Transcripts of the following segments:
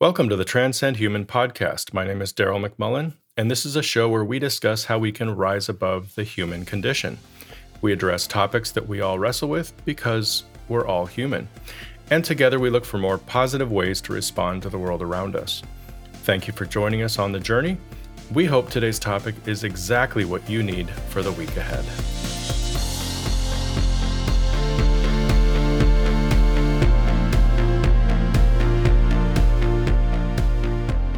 Welcome to the Transcend Human podcast. My name is Daryl McMullen, and this is a show where we discuss how we can rise above the human condition. We address topics that we all wrestle with because we're all human. And together we look for more positive ways to respond to the world around us. Thank you for joining us on the journey. We hope today's topic is exactly what you need for the week ahead.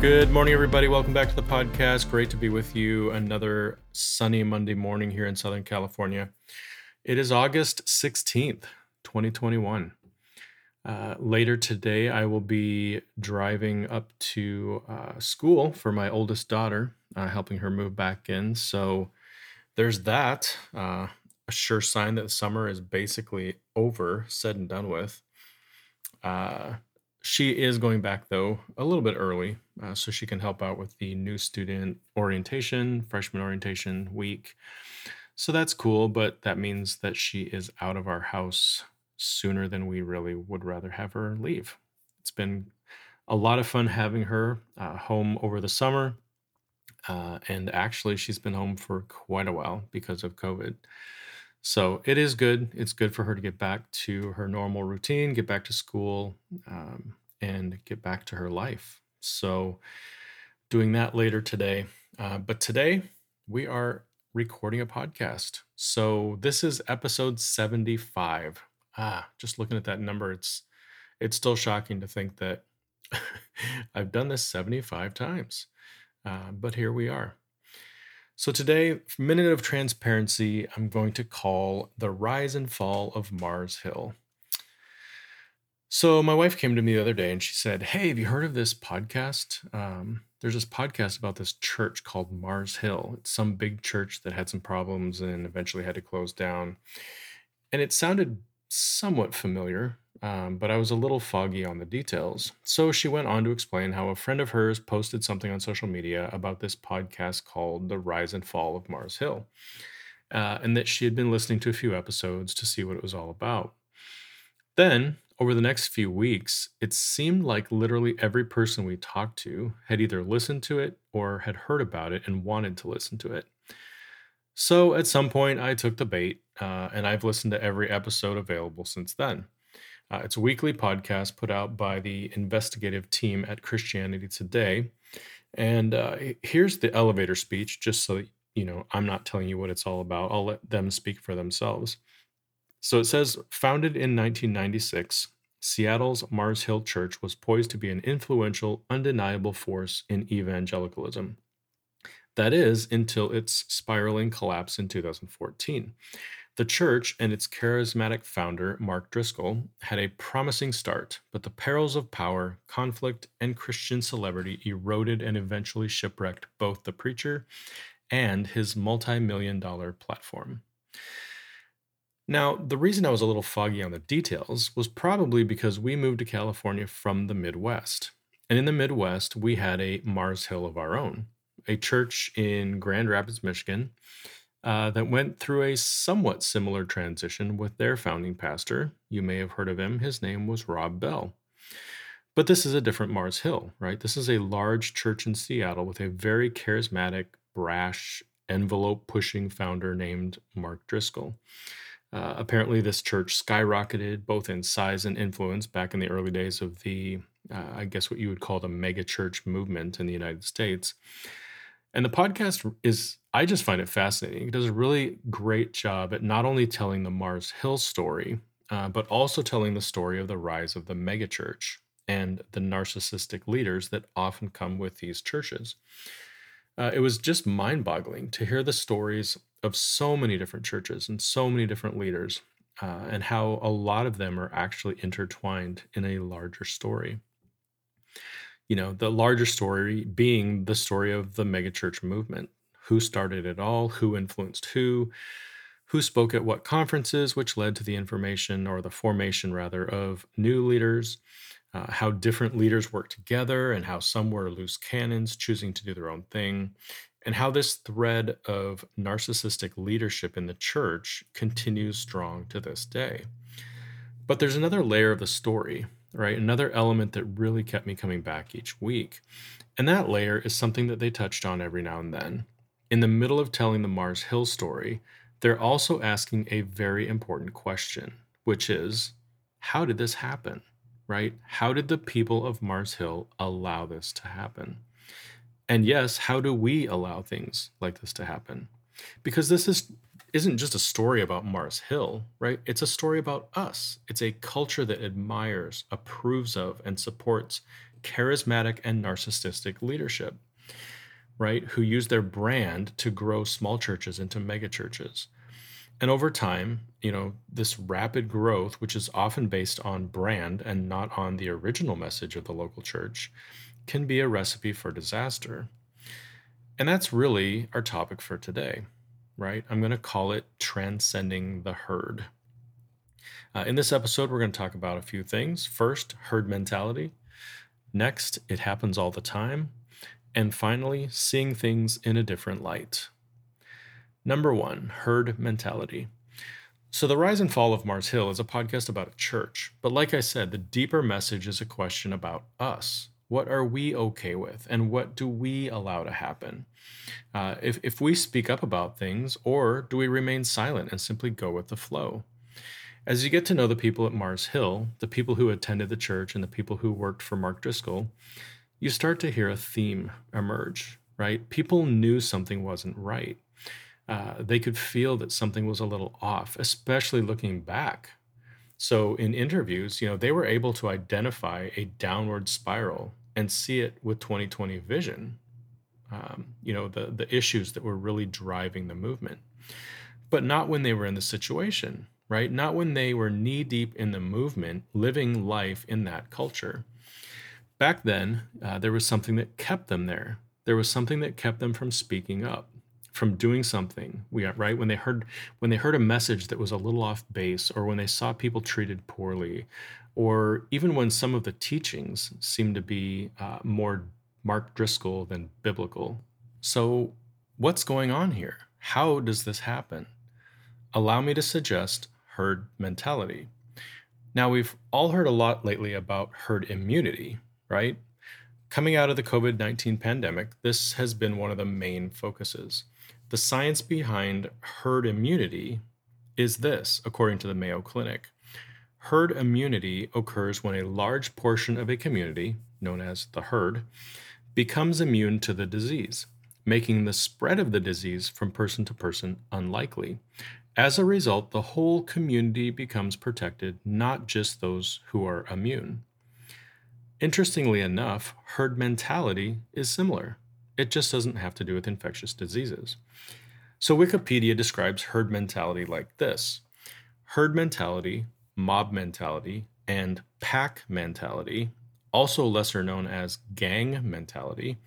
Good morning, everybody. Welcome back to the podcast. Great to be with you another sunny Monday morning here in Southern California. It is August 16th, 2021. Uh, later today, I will be driving up to uh, school for my oldest daughter, uh, helping her move back in. So there's that. Uh, a sure sign that summer is basically over, said and done with. Uh, she is going back, though, a little bit early, uh, so she can help out with the new student orientation, freshman orientation week. So that's cool, but that means that she is out of our house sooner than we really would rather have her leave. It's been a lot of fun having her uh, home over the summer. Uh, and actually, she's been home for quite a while because of COVID. So it is good. It's good for her to get back to her normal routine, get back to school, um, and get back to her life. So, doing that later today. Uh, but today, we are recording a podcast. So, this is episode 75 ah, just looking at that number, it's it's still shocking to think that I've done this 75 times. Uh, but here we are. So today, minute of transparency, I'm going to call the rise and fall of Mars Hill. So my wife came to me the other day and she said, "Hey, have you heard of this podcast? Um, there's this podcast about this church called Mars Hill. It's some big church that had some problems and eventually had to close down." And it sounded somewhat familiar, um, but I was a little foggy on the details. So she went on to explain how a friend of hers posted something on social media about this podcast called The Rise and Fall of Mars Hill, uh, and that she had been listening to a few episodes to see what it was all about. Then, over the next few weeks, it seemed like literally every person we talked to had either listened to it or had heard about it and wanted to listen to it. So at some point, I took the bait, uh, and I've listened to every episode available since then. Uh, it's a weekly podcast put out by the investigative team at Christianity Today. And uh, here's the elevator speech, just so you know, I'm not telling you what it's all about. I'll let them speak for themselves. So it says, founded in 1996, Seattle's Mars Hill Church was poised to be an influential, undeniable force in evangelicalism. That is, until its spiraling collapse in 2014. The church and its charismatic founder, Mark Driscoll, had a promising start, but the perils of power, conflict, and Christian celebrity eroded and eventually shipwrecked both the preacher and his multi million dollar platform. Now, the reason I was a little foggy on the details was probably because we moved to California from the Midwest. And in the Midwest, we had a Mars Hill of our own a church in Grand Rapids, Michigan, uh, that went through a somewhat similar transition with their founding pastor. You may have heard of him. His name was Rob Bell. But this is a different Mars Hill, right? This is a large church in Seattle with a very charismatic, brash, envelope pushing founder named Mark Driscoll. Uh, apparently, this church skyrocketed both in size and influence back in the early days of the, uh, I guess, what you would call the mega church movement in the United States. And the podcast is, I just find it fascinating. It does a really great job at not only telling the Mars Hill story, uh, but also telling the story of the rise of the megachurch and the narcissistic leaders that often come with these churches. Uh, it was just mind boggling to hear the stories of so many different churches and so many different leaders, uh, and how a lot of them are actually intertwined in a larger story you know, the larger story being the story of the megachurch movement. Who started it all? Who influenced who? Who spoke at what conferences, which led to the information or the formation, rather, of new leaders? Uh, how different leaders work together, and how some were loose cannons choosing to do their own thing, and how this thread of narcissistic leadership in the church continues strong to this day. But there's another layer of the story right? Another element that really kept me coming back each week. And that layer is something that they touched on every now and then. In the middle of telling the Mars Hill story, they're also asking a very important question, which is how did this happen? Right? How did the people of Mars Hill allow this to happen? And yes, how do we allow things like this to happen? Because this is isn't just a story about Mars Hill, right? It's a story about us. It's a culture that admires, approves of, and supports charismatic and narcissistic leadership, right? Who use their brand to grow small churches into megachurches. And over time, you know, this rapid growth, which is often based on brand and not on the original message of the local church, can be a recipe for disaster. And that's really our topic for today right? I'm going to call it Transcending the Herd. Uh, in this episode, we're going to talk about a few things. First, herd mentality. Next, it happens all the time. And finally, seeing things in a different light. Number one, herd mentality. So, The Rise and Fall of Mars Hill is a podcast about a church. But like I said, the deeper message is a question about us. What are we okay with? And what do we allow to happen? Uh, if, if we speak up about things, or do we remain silent and simply go with the flow? As you get to know the people at Mars Hill, the people who attended the church, and the people who worked for Mark Driscoll, you start to hear a theme emerge, right? People knew something wasn't right. Uh, they could feel that something was a little off, especially looking back so in interviews, you know, they were able to identify a downward spiral and see it with 2020 vision. Um, you know, the the issues that were really driving the movement, but not when they were in the situation, right? Not when they were knee deep in the movement, living life in that culture. Back then, uh, there was something that kept them there. There was something that kept them from speaking up, from doing something. We right when they heard when they heard a message that was a little off base, or when they saw people treated poorly, or even when some of the teachings seem to be uh, more Mark Driscoll than biblical. So, what's going on here? How does this happen? Allow me to suggest herd mentality. Now, we've all heard a lot lately about herd immunity, right? Coming out of the COVID 19 pandemic, this has been one of the main focuses. The science behind herd immunity is this, according to the Mayo Clinic. Herd immunity occurs when a large portion of a community, known as the herd, becomes immune to the disease, making the spread of the disease from person to person unlikely. As a result, the whole community becomes protected, not just those who are immune. Interestingly enough, herd mentality is similar. It just doesn't have to do with infectious diseases. So Wikipedia describes herd mentality like this Herd mentality mob mentality, and pack mentality, also lesser known as gang mentality,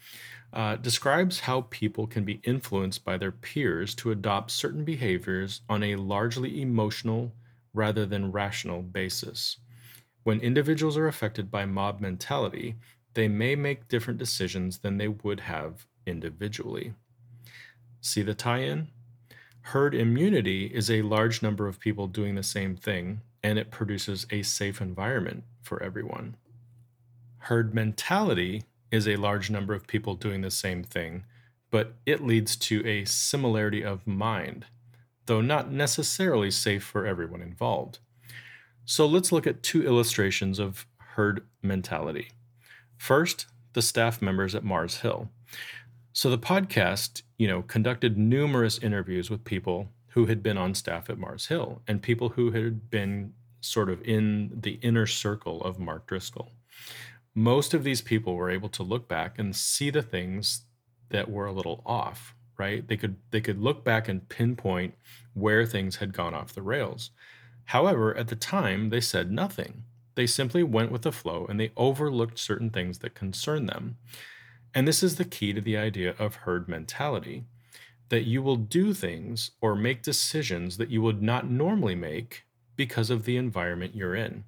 uh, describes how people can be influenced by their peers to adopt certain behaviors on a largely emotional rather than rational basis. When individuals are affected by mob mentality, they may make different decisions than they would have individually. See the tie in? Herd immunity is a large number of people doing the same thing, and it produces a safe environment for everyone. Herd mentality is a large number of people doing the same thing, but it leads to a similarity of mind, though not necessarily safe for everyone involved. So let's look at two illustrations of herd mentality. First, the staff members at Mars Hill. So the podcast, you know, conducted numerous interviews with people who had been on staff at Mars Hill and people who had been sort of in the inner circle of Mark Driscoll. Most of these people were able to look back and see the things that were a little off, right? They could they could look back and pinpoint where things had gone off the rails. However, at the time, they said nothing. They simply went with the flow and they overlooked certain things that concerned them. And this is the key to the idea of herd mentality that you will do things or make decisions that you would not normally make because of the environment you're in.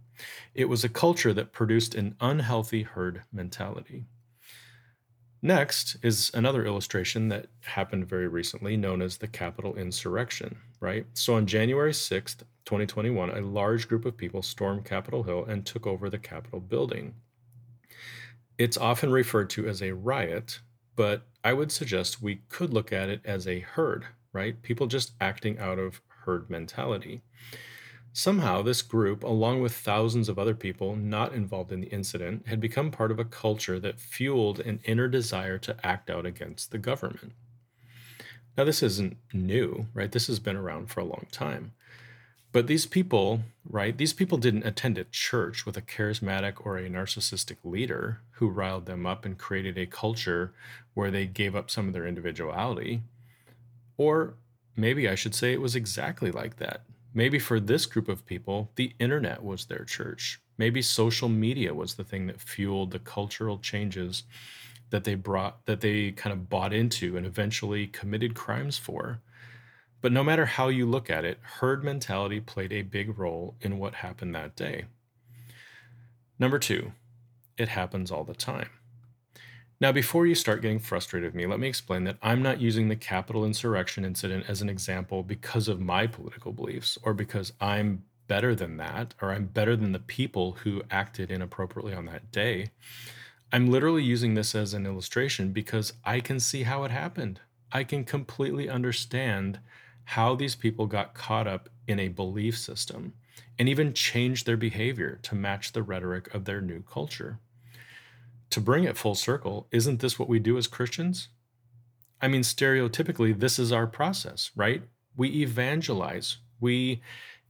It was a culture that produced an unhealthy herd mentality. Next is another illustration that happened very recently, known as the Capitol Insurrection, right? So on January 6th, 2021, a large group of people stormed Capitol Hill and took over the Capitol building. It's often referred to as a riot, but I would suggest we could look at it as a herd, right? People just acting out of herd mentality. Somehow, this group, along with thousands of other people not involved in the incident, had become part of a culture that fueled an inner desire to act out against the government. Now, this isn't new, right? This has been around for a long time. But these people, right, these people didn't attend a church with a charismatic or a narcissistic leader who riled them up and created a culture where they gave up some of their individuality. Or maybe I should say it was exactly like that. Maybe for this group of people, the internet was their church. Maybe social media was the thing that fueled the cultural changes that they brought, that they kind of bought into and eventually committed crimes for. But no matter how you look at it, herd mentality played a big role in what happened that day. Number two, it happens all the time. Now, before you start getting frustrated with me, let me explain that I'm not using the Capitol insurrection incident as an example because of my political beliefs or because I'm better than that or I'm better than the people who acted inappropriately on that day. I'm literally using this as an illustration because I can see how it happened. I can completely understand how these people got caught up in a belief system and even changed their behavior to match the rhetoric of their new culture to bring it full circle, isn't this what we do as Christians? I mean, stereotypically, this is our process, right? We evangelize. We,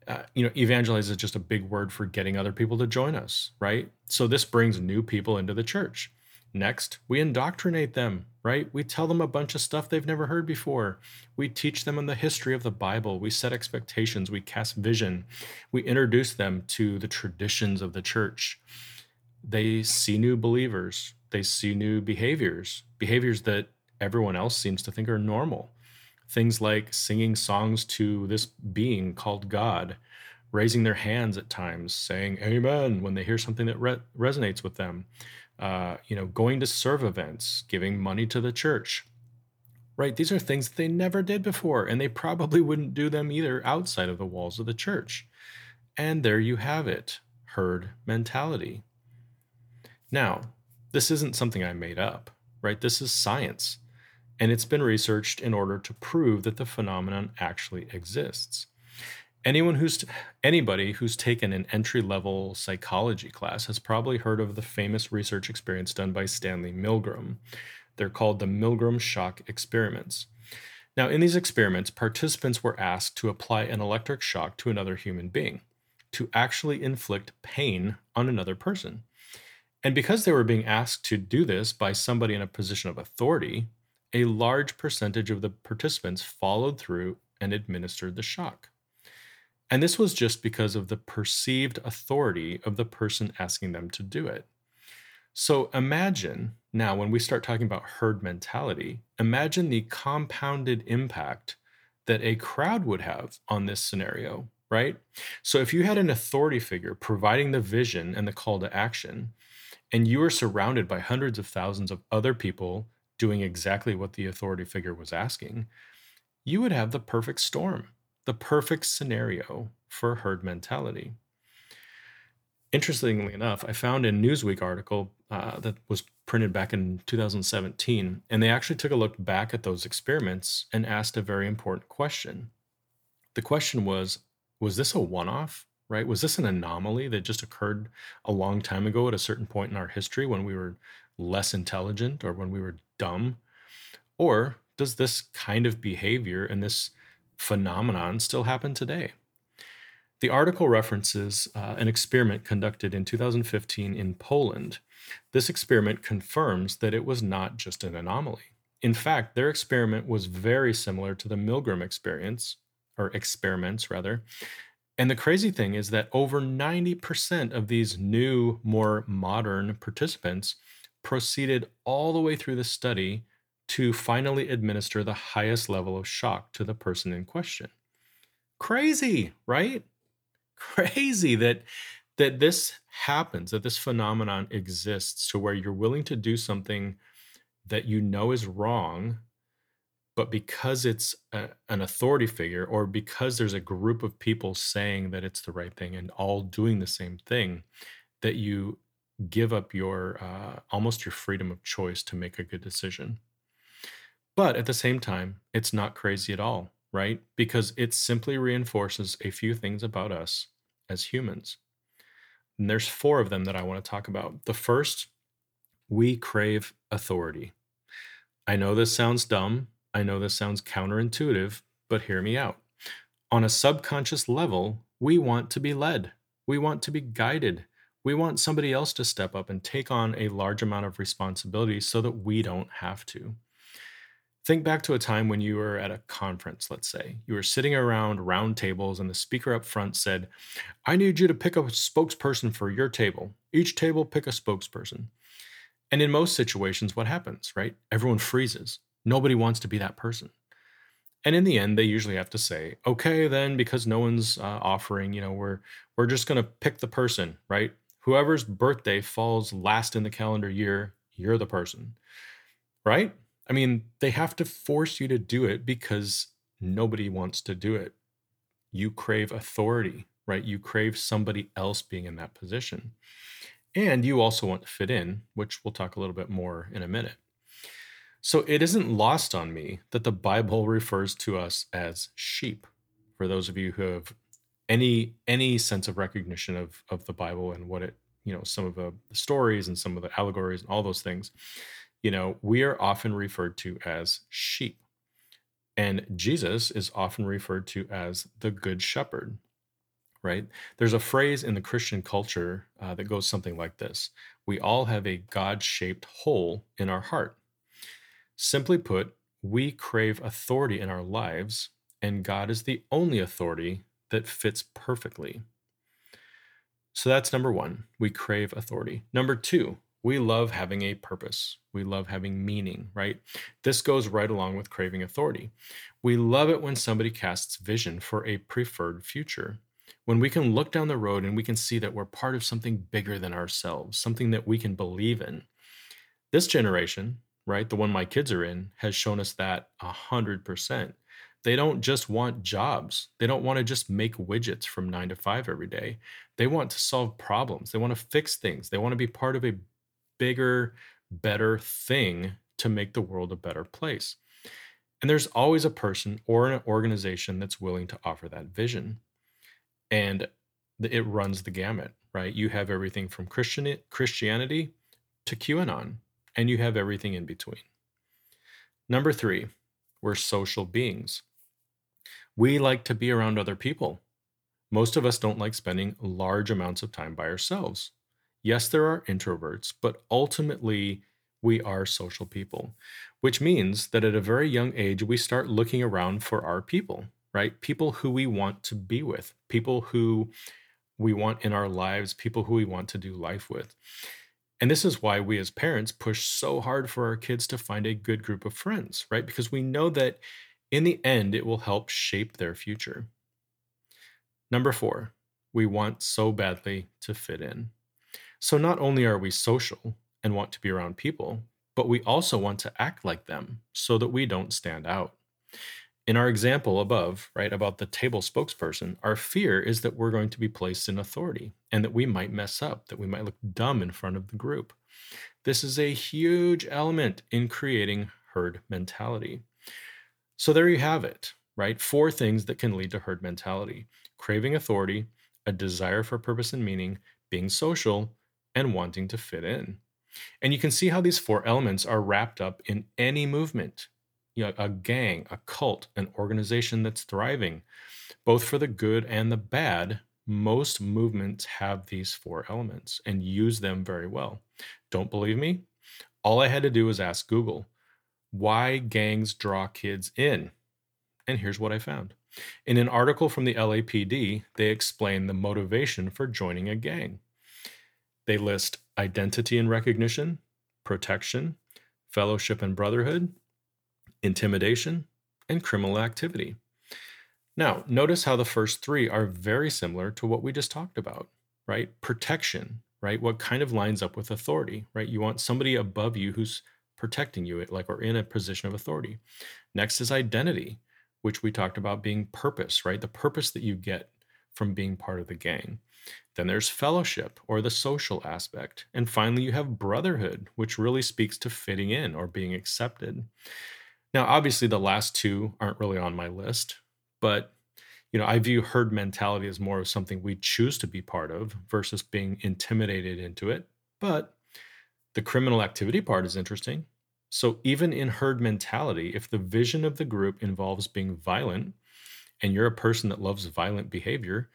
uh, you know, evangelize is just a big word for getting other people to join us, right? So this brings new people into the church. Next, we indoctrinate them, right? We tell them a bunch of stuff they've never heard before. We teach them on the history of the Bible. We set expectations. We cast vision. We introduce them to the traditions of the church they see new believers, they see new behaviors, behaviors that everyone else seems to think are normal. Things like singing songs to this being called God, raising their hands at times, saying amen when they hear something that re- resonates with them, uh, you know, going to serve events, giving money to the church. Right? These are things that they never did before, and they probably wouldn't do them either outside of the walls of the church. And there you have it herd mentality. Now, this isn't something I made up, right? This is science, and it's been researched in order to prove that the phenomenon actually exists. Anyone who's anybody who's taken an entry-level psychology class has probably heard of the famous research experience done by Stanley Milgram. They're called the Milgram shock experiments. Now, in these experiments, participants were asked to apply an electric shock to another human being to actually inflict pain on another person. And because they were being asked to do this by somebody in a position of authority, a large percentage of the participants followed through and administered the shock. And this was just because of the perceived authority of the person asking them to do it. So imagine now, when we start talking about herd mentality, imagine the compounded impact that a crowd would have on this scenario, right? So if you had an authority figure providing the vision and the call to action, and you are surrounded by hundreds of thousands of other people doing exactly what the authority figure was asking, you would have the perfect storm, the perfect scenario for herd mentality. Interestingly enough, I found a Newsweek article uh, that was printed back in 2017, and they actually took a look back at those experiments and asked a very important question. The question was Was this a one off? right? Was this an anomaly that just occurred a long time ago at a certain point in our history when we were less intelligent or when we were dumb? Or does this kind of behavior and this phenomenon still happen today? The article references uh, an experiment conducted in 2015 in Poland. This experiment confirms that it was not just an anomaly. In fact, their experiment was very similar to the Milgram experience, or experiments rather, and the crazy thing is that over 90% of these new, more modern participants proceeded all the way through the study to finally administer the highest level of shock to the person in question. Crazy, right? Crazy that that this happens, that this phenomenon exists to where you're willing to do something that you know is wrong, but because it's a, an authority figure or because there's a group of people saying that it's the right thing and all doing the same thing, that you give up your uh, almost your freedom of choice to make a good decision. But at the same time, it's not crazy at all, right? Because it simply reinforces a few things about us as humans. And there's four of them that I want to talk about. The first, we crave authority. I know this sounds dumb. I know this sounds counterintuitive, but hear me out. On a subconscious level, we want to be led, we want to be guided. We want somebody else to step up and take on a large amount of responsibility so that we don't have to. Think back to a time when you were at a conference, let's say. You were sitting around round tables, and the speaker up front said, I need you to pick a spokesperson for your table. Each table, pick a spokesperson. And in most situations, what happens, right? Everyone freezes. Nobody wants to be that person. And in the end, they usually have to say, okay, then because no one's uh, offering, you know, we're we're just going to pick the person, right? Whoever's birthday falls last in the calendar year, you're the person, right? I mean, they have to force you to do it because nobody wants to do it. You crave authority, right? You crave somebody else being in that position. And you also want to fit in, which we'll talk a little bit more in a minute. So it isn't lost on me that the Bible refers to us as sheep. For those of you who have any any sense of recognition of of the Bible and what it, you know, some of the stories and some of the allegories and all those things, you know, we are often referred to as sheep. And Jesus is often referred to as the good shepherd, right? There's a phrase in the Christian culture uh, that goes something like this We all have a God shaped hole in our heart. Simply put, we crave authority in our lives, and God is the only authority that fits perfectly. So that's number one. We crave authority. Number two, we love having a purpose. We love having meaning, right? This goes right along with craving authority. We love it when somebody casts vision for a preferred future. When we can look down the road and we can see that we're part of something bigger than ourselves, something that we can believe in. This generation, right, the one my kids are in, has shown us that 100%. They don't just want jobs. They don't want to just make widgets from nine to five every day. They want to solve problems. They want to fix things. They want to be part of a bigger, better thing to make the world a better place. And there's always a person or an organization that's willing to offer that vision. And it runs the gamut, right? You have everything from Christian Christianity to QAnon, and you have everything in between. Number three, we're social beings. We like to be around other people. Most of us don't like spending large amounts of time by ourselves. Yes, there are introverts, but ultimately, we are social people, which means that at a very young age, we start looking around for our people, right? People who we want to be with, people who we want in our lives, people who we want to do life with. And this is why we as parents push so hard for our kids to find a good group of friends, right? Because we know that in the end, it will help shape their future. Number four, we want so badly to fit in. So not only are we social and want to be around people, but we also want to act like them so that we don't stand out. In our example above, right, about the table spokesperson, our fear is that we're going to be placed in authority and that we might mess up, that we might look dumb in front of the group. This is a huge element in creating herd mentality. So there you have it, right? Four things that can lead to herd mentality craving authority, a desire for purpose and meaning, being social, and wanting to fit in. And you can see how these four elements are wrapped up in any movement you know, a gang, a cult, an organization that's thriving, both for the good and the bad. Most movements have these four elements and use them very well. Don't believe me? All I had to do was ask Google, why gangs draw kids in? And here's what I found. In an article from the LAPD, they explain the motivation for joining a gang. They list identity and recognition, protection, fellowship and brotherhood, intimidation, and criminal activity. Now, notice how the first three are very similar to what we just talked about, right? Protection, right? What kind of lines up with authority, right? You want somebody above you who's protecting you, like or in a position of authority. Next is identity, which we talked about being purpose, right? The purpose that you get from being part of the gang. Then there's fellowship or the social aspect. And finally, you have brotherhood, which really speaks to fitting in or being accepted. Now, obviously, the last two aren't really on my list, but you know, I view herd mentality as more of something we choose to be part of versus being intimidated into it. But the criminal activity part is interesting. So, even in herd mentality, if the vision of the group involves being violent and you're a person that loves violent behavior,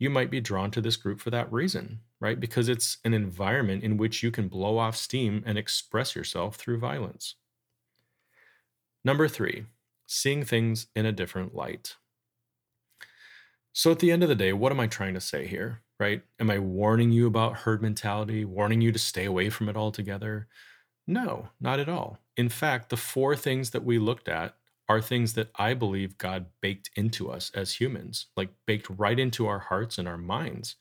you might be drawn to this group for that reason, right? Because it's an environment in which you can blow off steam and express yourself through violence. Number three, seeing things in a different light. So, at the end of the day, what am I trying to say here, right? Am I warning you about herd mentality, warning you to stay away from it altogether? No, not at all. In fact, the four things that we looked at are things that I believe God baked into us as humans, like baked right into our hearts and our minds.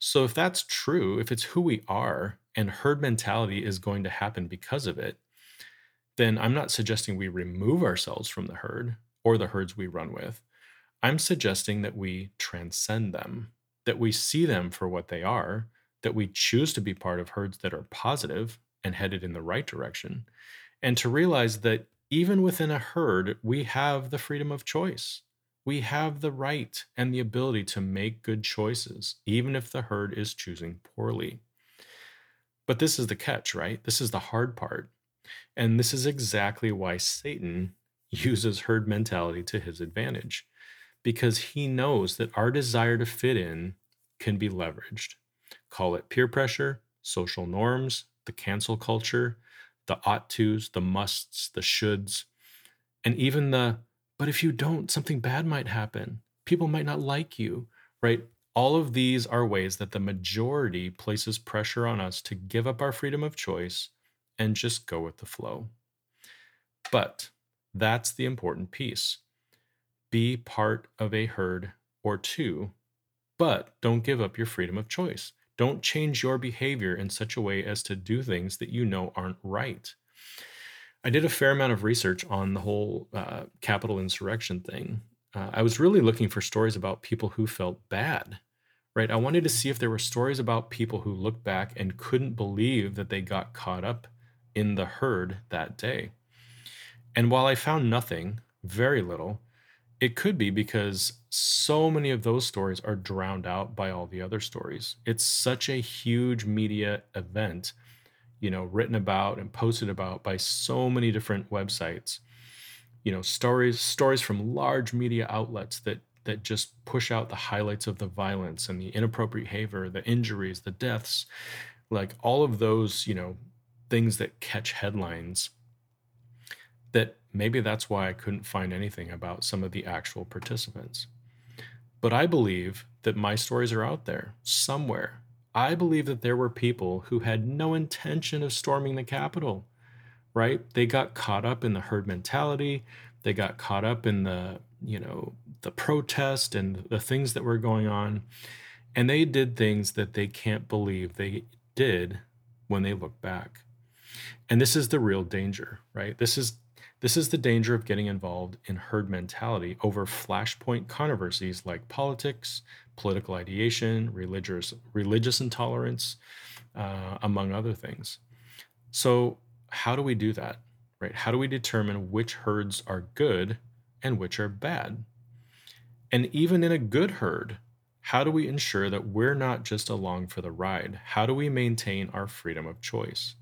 So, if that's true, if it's who we are, and herd mentality is going to happen because of it, then I'm not suggesting we remove ourselves from the herd or the herds we run with. I'm suggesting that we transcend them, that we see them for what they are, that we choose to be part of herds that are positive and headed in the right direction, and to realize that even within a herd, we have the freedom of choice. We have the right and the ability to make good choices, even if the herd is choosing poorly. But this is the catch, right? This is the hard part. And this is exactly why Satan uses herd mentality to his advantage because he knows that our desire to fit in can be leveraged. Call it peer pressure, social norms, the cancel culture, the ought tos, the musts, the shoulds, and even the but if you don't, something bad might happen. People might not like you, right? All of these are ways that the majority places pressure on us to give up our freedom of choice and just go with the flow. But that's the important piece be part of a herd or two, but don't give up your freedom of choice. Don't change your behavior in such a way as to do things that you know aren't right. I did a fair amount of research on the whole uh, Capitol insurrection thing. Uh, I was really looking for stories about people who felt bad, right? I wanted to see if there were stories about people who looked back and couldn't believe that they got caught up in the herd that day. And while I found nothing, very little, it could be because so many of those stories are drowned out by all the other stories. It's such a huge media event, you know, written about and posted about by so many different websites. You know, stories stories from large media outlets that that just push out the highlights of the violence and the inappropriate behavior, the injuries, the deaths, like all of those, you know, things that catch headlines that maybe that's why I couldn't find anything about some of the actual participants. But I believe that my stories are out there somewhere. I believe that there were people who had no intention of storming the Capitol, right? They got caught up in the herd mentality. They got caught up in the, you know, the protest and the things that were going on. And they did things that they can't believe they did when they look back. And this is the real danger, right? This is this is the danger of getting involved in herd mentality over flashpoint controversies like politics, political ideation, religious religious intolerance, uh, among other things. So, how do we do that? Right? How do we determine which herds are good and which are bad? And even in a good herd, how do we ensure that we're not just along for the ride? How do we maintain our freedom of choice?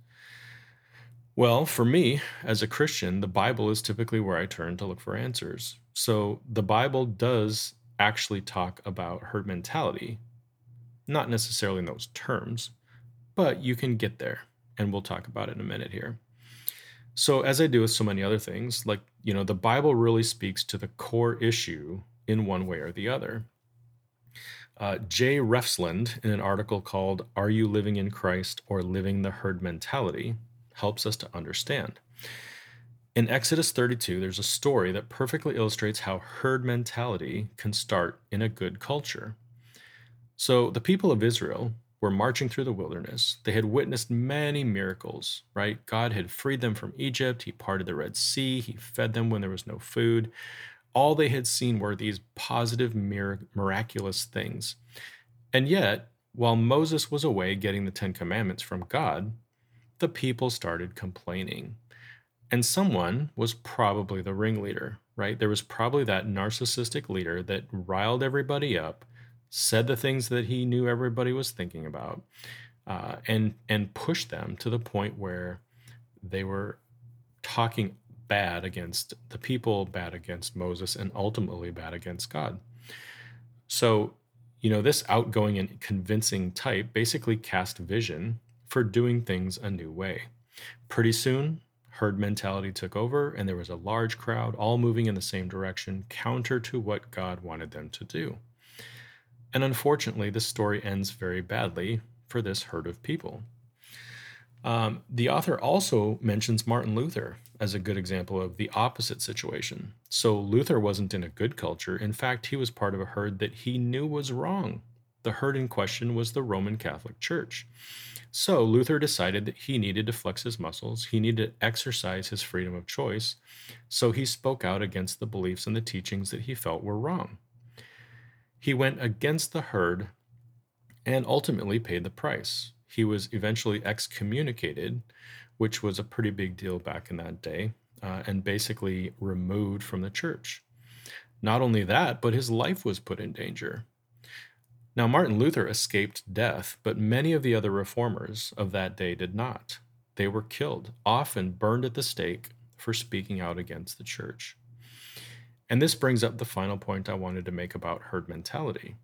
Well, for me, as a Christian, the Bible is typically where I turn to look for answers. So the Bible does actually talk about herd mentality, not necessarily in those terms, but you can get there, and we'll talk about it in a minute here. So, as I do with so many other things, like, you know, the Bible really speaks to the core issue in one way or the other. Uh, Jay Refsland, in an article called Are You Living in Christ or Living the Herd Mentality? Helps us to understand. In Exodus 32, there's a story that perfectly illustrates how herd mentality can start in a good culture. So, the people of Israel, were marching through the wilderness. They had witnessed many miracles, right? God had freed them from Egypt. He parted the Red Sea. He fed them when there was no food. All they had seen were these positive, miraculous things. And yet, while Moses was away getting the Ten Commandments from God, the people started complaining. And someone was probably the ringleader, right? There was probably that narcissistic leader that riled everybody up, said the things that he knew everybody was thinking about, uh, and and pushed them to the point where they were talking bad against the people, bad against Moses, and ultimately bad against God. So, you know, this outgoing and convincing type basically cast vision for doing things a new way. Pretty soon, herd mentality took over, and there was a large crowd all moving in the same direction, counter to what God wanted them to do. And unfortunately, this story ends very badly for this herd of people. Um, the author also mentions Martin Luther as a good example of the opposite situation. So Luther wasn't in a good culture. In fact, he was part of a herd that he knew was wrong. The herd in question was the Roman Catholic Church. So Luther decided that he needed to flex his muscles, he needed to exercise his freedom of choice. So he spoke out against the beliefs and the teachings that he felt were wrong. He went against the herd and ultimately paid the price. He was eventually excommunicated, which was a pretty big deal back in that day, uh, and basically removed from the church. Not only that, but his life was put in danger. Now, Martin Luther escaped death, but many of the other reformers of that day did not. They were killed, often burned at the stake for speaking out against the church. And this brings up the final point I wanted to make about herd mentality.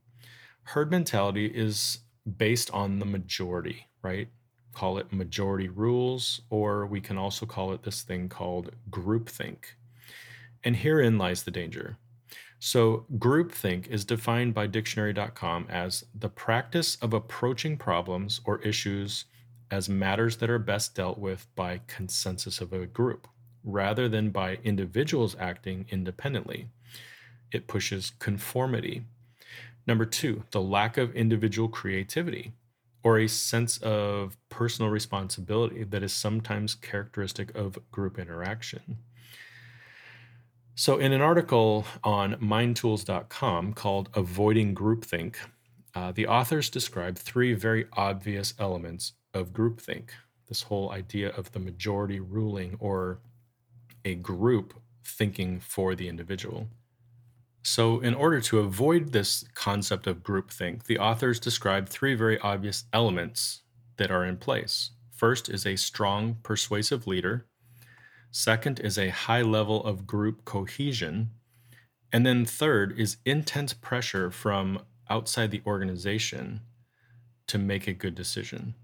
Herd mentality is based on the majority, right? Call it majority rules, or we can also call it this thing called groupthink. And herein lies the danger. So, groupthink is defined by dictionary.com as the practice of approaching problems or issues as matters that are best dealt with by consensus of a group rather than by individuals acting independently. It pushes conformity. Number two, the lack of individual creativity or a sense of personal responsibility that is sometimes characteristic of group interaction. So, in an article on mindtools.com called Avoiding Groupthink, uh, the authors describe three very obvious elements of groupthink this whole idea of the majority ruling or a group thinking for the individual. So, in order to avoid this concept of groupthink, the authors describe three very obvious elements that are in place. First is a strong, persuasive leader. Second is a high level of group cohesion. And then third is intense pressure from outside the organization to make a good decision.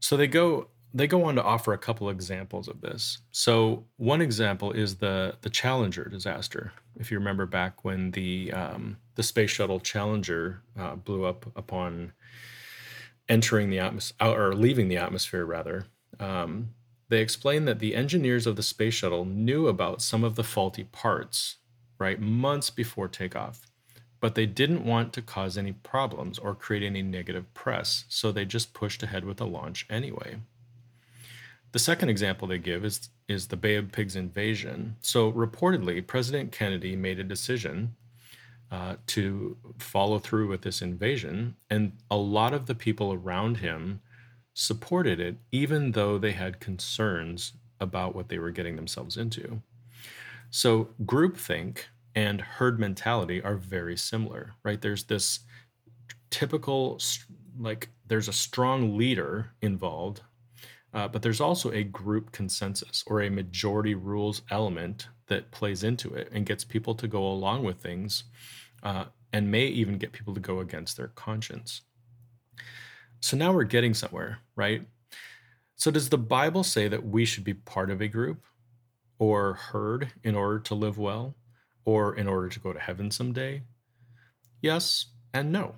So they go they go on to offer a couple examples of this. So one example is the the Challenger disaster. If you remember back when the um, the space shuttle Challenger uh, blew up upon entering the atmosphere or leaving the atmosphere rather. Um, they explained that the engineers of the space shuttle knew about some of the faulty parts, right, months before takeoff, but they didn't want to cause any problems or create any negative press, so they just pushed ahead with the launch anyway. The second example they give is, is the Bay of Pigs invasion. So, reportedly, President Kennedy made a decision uh, to follow through with this invasion, and a lot of the people around him supported it, even though they had concerns about what they were getting themselves into. So, groupthink and herd mentality are very similar, right? There's this typical, like, there's a strong leader involved uh, but there's also a group consensus or a majority rules element that plays into it and gets people to go along with things uh, and may even get people to go against their conscience. So now we're getting somewhere, right? So, does the Bible say that we should be part of a group or herd in order to live well or in order to go to heaven someday? Yes and no.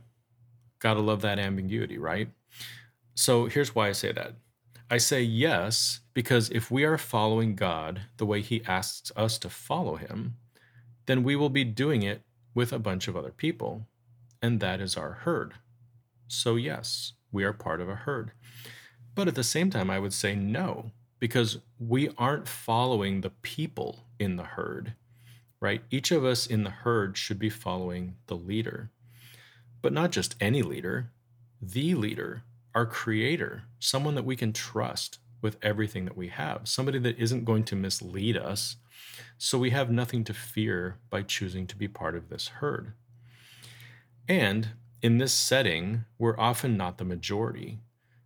Gotta love that ambiguity, right? So, here's why I say that I say yes because if we are following God the way He asks us to follow Him, then we will be doing it with a bunch of other people, and that is our herd. So, yes, we are part of a herd. But at the same time, I would say no, because we aren't following the people in the herd, right? Each of us in the herd should be following the leader, but not just any leader, the leader, our creator, someone that we can trust with everything that we have, somebody that isn't going to mislead us. So we have nothing to fear by choosing to be part of this herd. And in this setting, we're often not the majority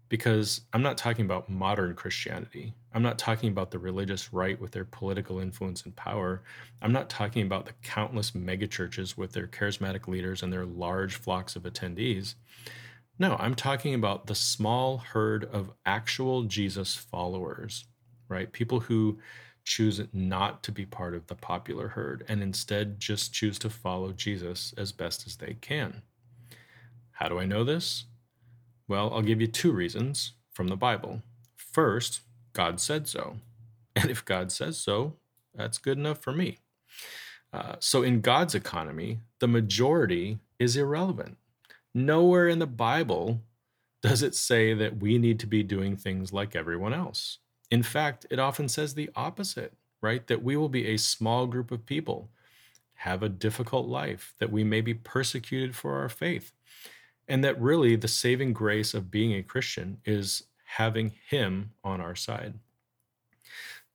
because I'm not talking about modern Christianity. I'm not talking about the religious right with their political influence and power. I'm not talking about the countless megachurches with their charismatic leaders and their large flocks of attendees. No, I'm talking about the small herd of actual Jesus followers, right? People who choose not to be part of the popular herd and instead just choose to follow Jesus as best as they can. How do I know this? Well, I'll give you two reasons from the Bible. First, God said so. And if God says so, that's good enough for me. Uh, so, in God's economy, the majority is irrelevant. Nowhere in the Bible does it say that we need to be doing things like everyone else. In fact, it often says the opposite, right? That we will be a small group of people, have a difficult life, that we may be persecuted for our faith, and that really the saving grace of being a Christian is having Him on our side.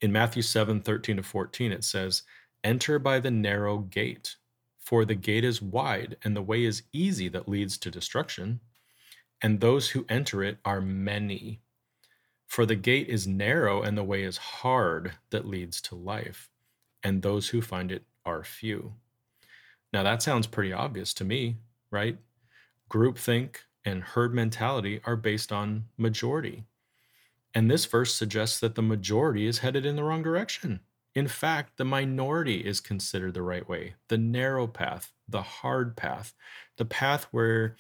In Matthew 7 13 to 14, it says, Enter by the narrow gate. For the gate is wide, and the way is easy that leads to destruction, and those who enter it are many. For the gate is narrow, and the way is hard that leads to life, and those who find it are few. Now, that sounds pretty obvious to me, right? Groupthink and herd mentality are based on majority. And this verse suggests that the majority is headed in the wrong direction. In fact, the minority is considered the right way, the narrow path, the hard path, the path where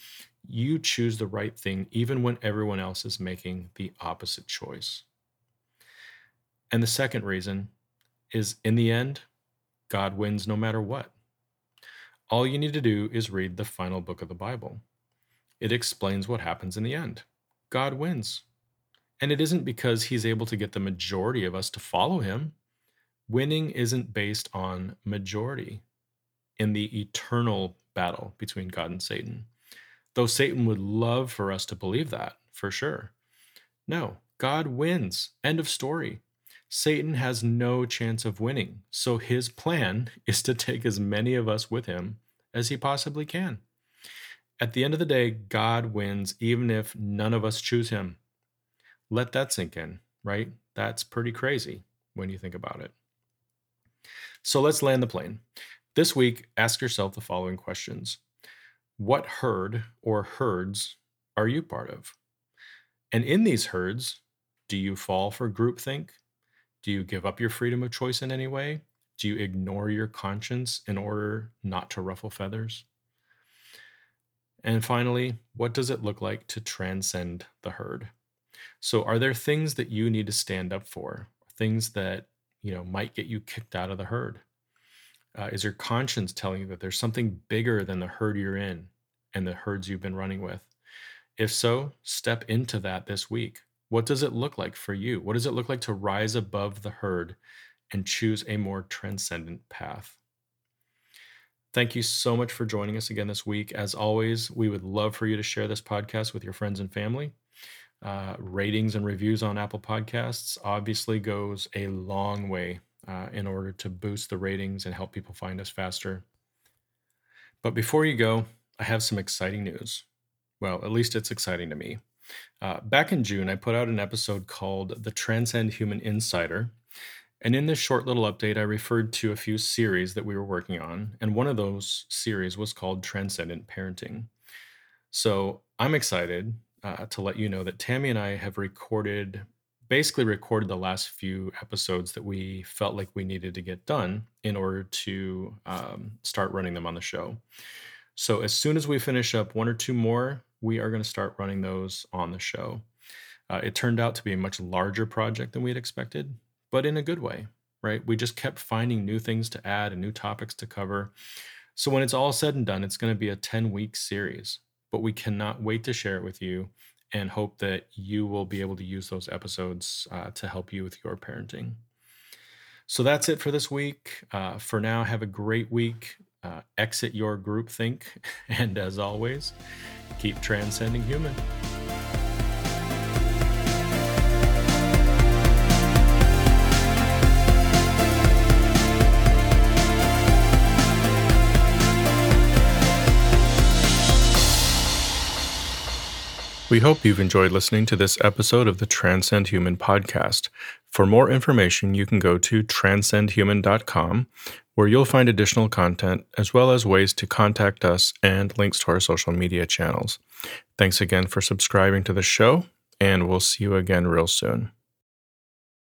you choose the right thing even when everyone else is making the opposite choice. And the second reason is in the end, God wins no matter what. All you need to do is read the final book of the Bible. It explains what happens in the end. God wins. And it isn't because he's able to get the majority of us to follow him winning isn't based on majority in the eternal battle between God and Satan. Though Satan would love for us to believe that, for sure. No, God wins. End of story. Satan has no chance of winning. So his plan is to take as many of us with him as he possibly can. At the end of the day, God wins even if none of us choose him. Let that sink in, right? That's pretty crazy when you think about it. So let's land the plane. This week, ask yourself the following questions What herd or herds are you part of? And in these herds, do you fall for groupthink? Do you give up your freedom of choice in any way? Do you ignore your conscience in order not to ruffle feathers? And finally, what does it look like to transcend the herd? So, are there things that you need to stand up for? Things that you know might get you kicked out of the herd? Uh, is your conscience telling you that there's something bigger than the herd you're in and the herds you've been running with? If so step into that this week. What does it look like for you? What does it look like to rise above the herd and choose a more transcendent path Thank you so much for joining us again this week. As always, we would love for you to share this podcast with your friends and family. Uh, ratings and reviews on Apple Podcasts obviously goes a long way uh, in order to boost the ratings and help people find us faster. But before you go, I have some exciting news. Well, at least it's exciting to me. Uh, back in June, I put out an episode called The Transcend Human Insider. And in this short little update, I referred to a few series that we were working on. And one of those series was called Transcendent Parenting. So I'm excited uh, to let you know that Tammy and I have recorded, basically recorded the last few episodes that we felt like we needed to get done in order to um, start running them on the show. So as soon as we finish up one or two more, we are going to start running those on the show. Uh, it turned out to be a much larger project than we had expected, but in a good way, right? We just kept finding new things to add and new topics to cover. So when it's all said and done, it's going to be a 10 week series but we cannot wait to share it with you and hope that you will be able to use those episodes uh, to help you with your parenting. So that's it for this week. Uh, for now, have a great week. Uh, exit your groupthink. And as always, keep transcending human. We hope you've enjoyed listening to this episode of the Transcend Human podcast. For more information, you can go to transcendhuman.com, where you'll find additional content as well as ways to contact us and links to our social media channels. Thanks again for subscribing to the show, and we'll see you again real soon.